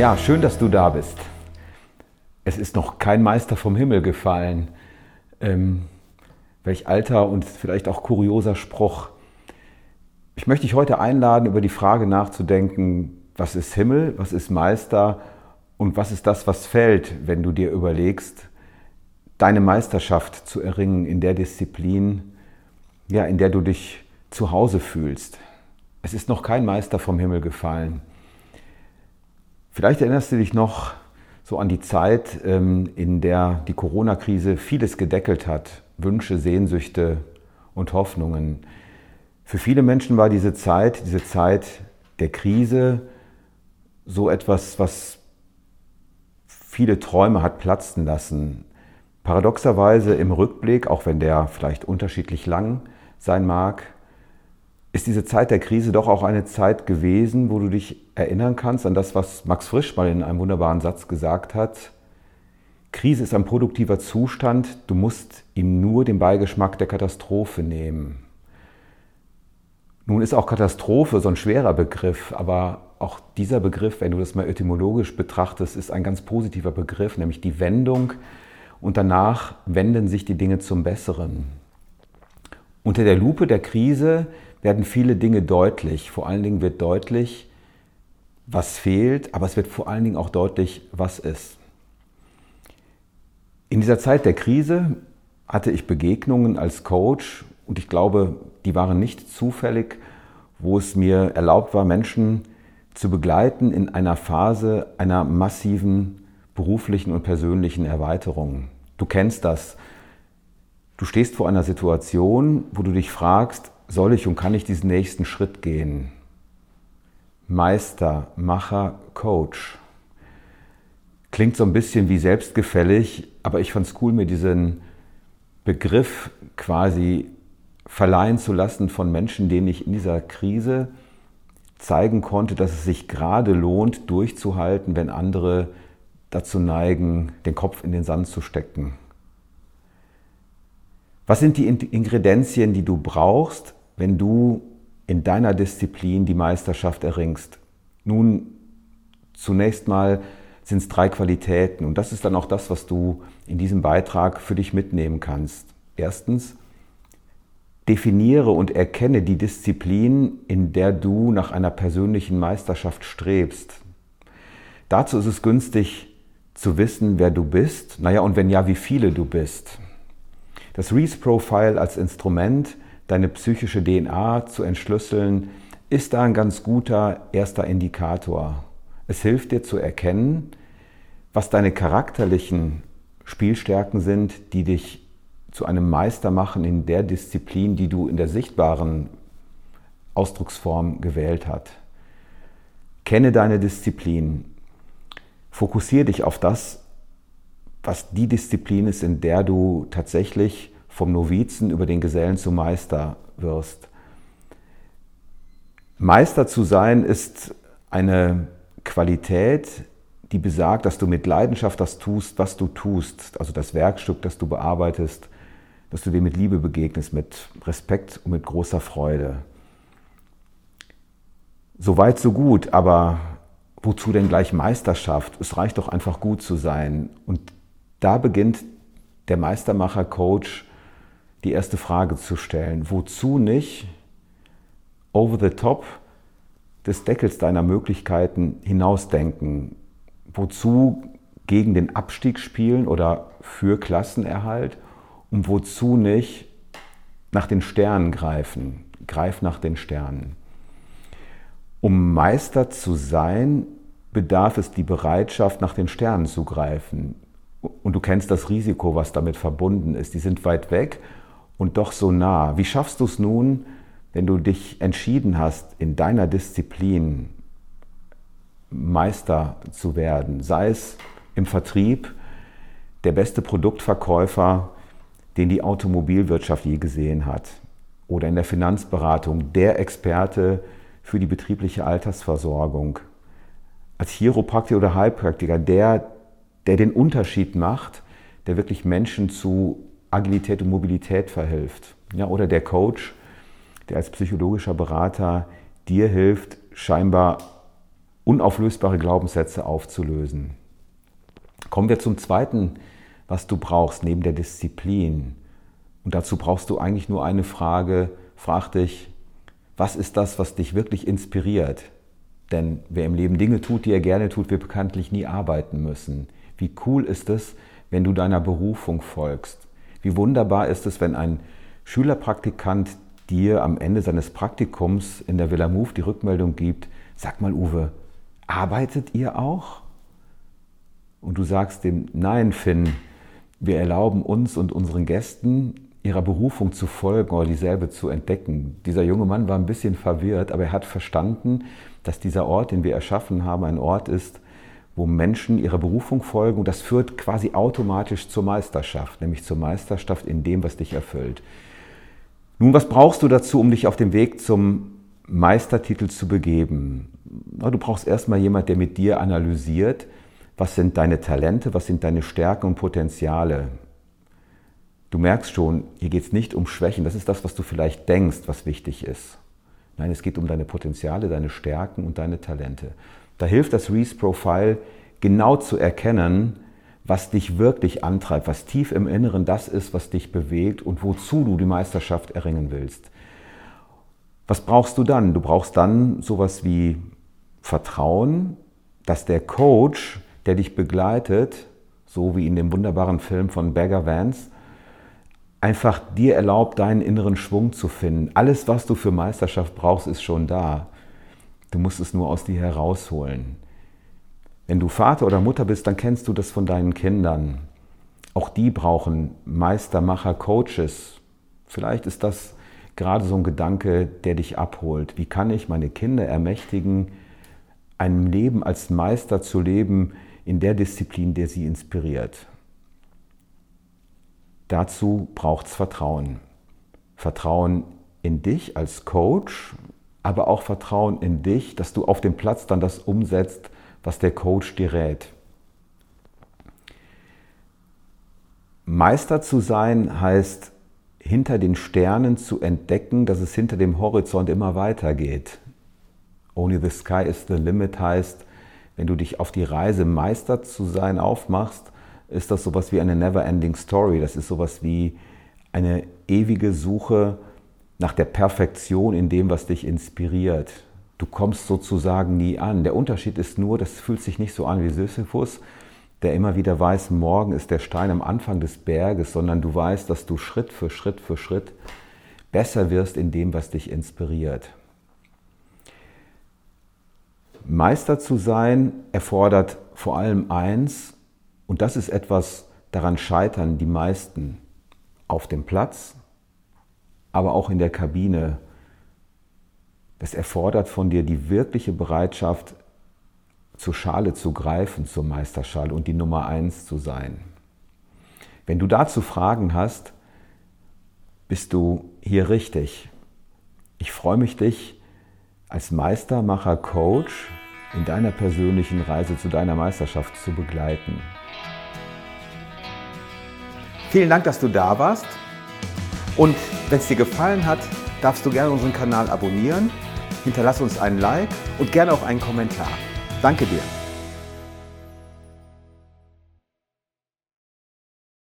Ja, schön, dass du da bist. Es ist noch kein Meister vom Himmel gefallen. Ähm, welch alter und vielleicht auch kurioser Spruch. Ich möchte dich heute einladen, über die Frage nachzudenken, was ist Himmel, was ist Meister und was ist das, was fällt, wenn du dir überlegst, deine Meisterschaft zu erringen in der Disziplin, ja, in der du dich zu Hause fühlst. Es ist noch kein Meister vom Himmel gefallen. Vielleicht erinnerst du dich noch so an die Zeit, ähm, in der die Corona-Krise vieles gedeckelt hat, Wünsche, Sehnsüchte und Hoffnungen. Für viele Menschen war diese Zeit, diese Zeit der Krise so etwas, was viele Träume hat platzen lassen. Paradoxerweise im Rückblick, auch wenn der vielleicht unterschiedlich lang sein mag, ist diese Zeit der Krise doch auch eine Zeit gewesen, wo du dich erinnern kannst an das, was Max Frisch mal in einem wunderbaren Satz gesagt hat. Krise ist ein produktiver Zustand, du musst ihm nur den Beigeschmack der Katastrophe nehmen. Nun ist auch Katastrophe so ein schwerer Begriff, aber auch dieser Begriff, wenn du das mal etymologisch betrachtest, ist ein ganz positiver Begriff, nämlich die Wendung und danach wenden sich die Dinge zum Besseren. Unter der Lupe der Krise werden viele Dinge deutlich. Vor allen Dingen wird deutlich, was fehlt, aber es wird vor allen Dingen auch deutlich, was ist. In dieser Zeit der Krise hatte ich Begegnungen als Coach und ich glaube, die waren nicht zufällig, wo es mir erlaubt war, Menschen zu begleiten in einer Phase einer massiven beruflichen und persönlichen Erweiterung. Du kennst das. Du stehst vor einer Situation, wo du dich fragst, soll ich und kann ich diesen nächsten Schritt gehen? Meister, Macher, Coach. Klingt so ein bisschen wie selbstgefällig, aber ich fand es cool, mir diesen Begriff quasi verleihen zu lassen von Menschen, denen ich in dieser Krise zeigen konnte, dass es sich gerade lohnt, durchzuhalten, wenn andere dazu neigen, den Kopf in den Sand zu stecken. Was sind die Ingredienzien, die du brauchst, wenn du in deiner Disziplin die Meisterschaft erringst? Nun, zunächst mal sind es drei Qualitäten und das ist dann auch das, was du in diesem Beitrag für dich mitnehmen kannst. Erstens, definiere und erkenne die Disziplin, in der du nach einer persönlichen Meisterschaft strebst. Dazu ist es günstig zu wissen, wer du bist, naja, und wenn ja, wie viele du bist. Das Reese Profile als Instrument deine psychische DNA zu entschlüsseln, ist da ein ganz guter erster Indikator. Es hilft dir zu erkennen, was deine charakterlichen Spielstärken sind, die dich zu einem Meister machen in der Disziplin, die du in der sichtbaren Ausdrucksform gewählt hast. Kenne deine Disziplin. Fokussiere dich auf das, was die Disziplin ist, in der du tatsächlich vom Novizen über den Gesellen zum Meister wirst. Meister zu sein ist eine Qualität, die besagt, dass du mit Leidenschaft das tust, was du tust, also das Werkstück, das du bearbeitest, dass du dir mit Liebe begegnest, mit Respekt und mit großer Freude. So weit, so gut, aber wozu denn gleich Meisterschaft? Es reicht doch einfach gut zu sein. Und da beginnt der Meistermacher, Coach, die erste Frage zu stellen. Wozu nicht over the top des Deckels deiner Möglichkeiten hinausdenken? Wozu gegen den Abstieg spielen oder für Klassenerhalt? Und wozu nicht nach den Sternen greifen? Greif nach den Sternen. Um Meister zu sein, bedarf es die Bereitschaft, nach den Sternen zu greifen. Und du kennst das Risiko, was damit verbunden ist. Die sind weit weg und doch so nah. Wie schaffst du es nun, wenn du dich entschieden hast, in deiner Disziplin Meister zu werden, sei es im Vertrieb, der beste Produktverkäufer, den die Automobilwirtschaft je gesehen hat, oder in der Finanzberatung, der Experte für die betriebliche Altersversorgung, als Chiropraktiker oder Heilpraktiker, der, der den Unterschied macht, der wirklich Menschen zu Agilität und Mobilität verhilft. Ja, oder der Coach, der als psychologischer Berater dir hilft, scheinbar unauflösbare Glaubenssätze aufzulösen. Kommen wir zum zweiten, was du brauchst neben der Disziplin. Und dazu brauchst du eigentlich nur eine Frage. Frag dich, was ist das, was dich wirklich inspiriert? Denn wer im Leben Dinge tut, die er gerne tut, wird bekanntlich nie arbeiten müssen. Wie cool ist es, wenn du deiner Berufung folgst? Wie wunderbar ist es, wenn ein Schülerpraktikant dir am Ende seines Praktikums in der Villa Move die Rückmeldung gibt, sag mal Uwe, arbeitet ihr auch? Und du sagst dem, nein Finn, wir erlauben uns und unseren Gästen ihrer Berufung zu folgen oder dieselbe zu entdecken. Dieser junge Mann war ein bisschen verwirrt, aber er hat verstanden, dass dieser Ort, den wir erschaffen haben, ein Ort ist, wo Menschen ihrer Berufung folgen und das führt quasi automatisch zur Meisterschaft, nämlich zur Meisterschaft in dem, was dich erfüllt. Nun, was brauchst du dazu, um dich auf dem Weg zum Meistertitel zu begeben? Du brauchst erstmal jemand, der mit dir analysiert, was sind deine Talente, was sind deine Stärken und Potenziale. Du merkst schon, hier geht es nicht um Schwächen, das ist das, was du vielleicht denkst, was wichtig ist. Nein, es geht um deine Potenziale, deine Stärken und deine Talente. Da hilft das Reese Profile genau zu erkennen, was dich wirklich antreibt, was tief im Inneren das ist, was dich bewegt und wozu du die Meisterschaft erringen willst. Was brauchst du dann? Du brauchst dann sowas wie Vertrauen, dass der Coach, der dich begleitet, so wie in dem wunderbaren Film von Beggar Vance, einfach dir erlaubt, deinen inneren Schwung zu finden. Alles, was du für Meisterschaft brauchst, ist schon da. Du musst es nur aus dir herausholen. Wenn du Vater oder Mutter bist, dann kennst du das von deinen Kindern. Auch die brauchen Meistermacher, Coaches. Vielleicht ist das gerade so ein Gedanke, der dich abholt. Wie kann ich meine Kinder ermächtigen, ein Leben als Meister zu leben in der Disziplin, der sie inspiriert? Dazu braucht es Vertrauen. Vertrauen in dich als Coach, aber auch Vertrauen in dich, dass du auf dem Platz dann das umsetzt, was der Coach dir rät. Meister zu sein heißt, hinter den Sternen zu entdecken, dass es hinter dem Horizont immer weitergeht. Only the sky is the limit heißt, wenn du dich auf die Reise Meister zu sein aufmachst, ist das sowas wie eine never-ending Story. Das ist sowas wie eine ewige Suche nach der Perfektion in dem, was dich inspiriert. Du kommst sozusagen nie an. Der Unterschied ist nur, das fühlt sich nicht so an wie Sisyphus, der immer wieder weiß, morgen ist der Stein am Anfang des Berges, sondern du weißt, dass du Schritt für Schritt für Schritt besser wirst in dem, was dich inspiriert. Meister zu sein erfordert vor allem eins, und das ist etwas, daran scheitern die meisten auf dem Platz, aber auch in der Kabine. Das erfordert von dir die wirkliche Bereitschaft, zur Schale zu greifen, zur Meisterschale und die Nummer eins zu sein. Wenn du dazu Fragen hast, bist du hier richtig. Ich freue mich, dich als Meistermacher, Coach in deiner persönlichen Reise zu deiner Meisterschaft zu begleiten. Vielen Dank, dass du da warst. Und wenn es dir gefallen hat, darfst du gerne unseren Kanal abonnieren, hinterlass uns einen Like und gerne auch einen Kommentar. Danke dir.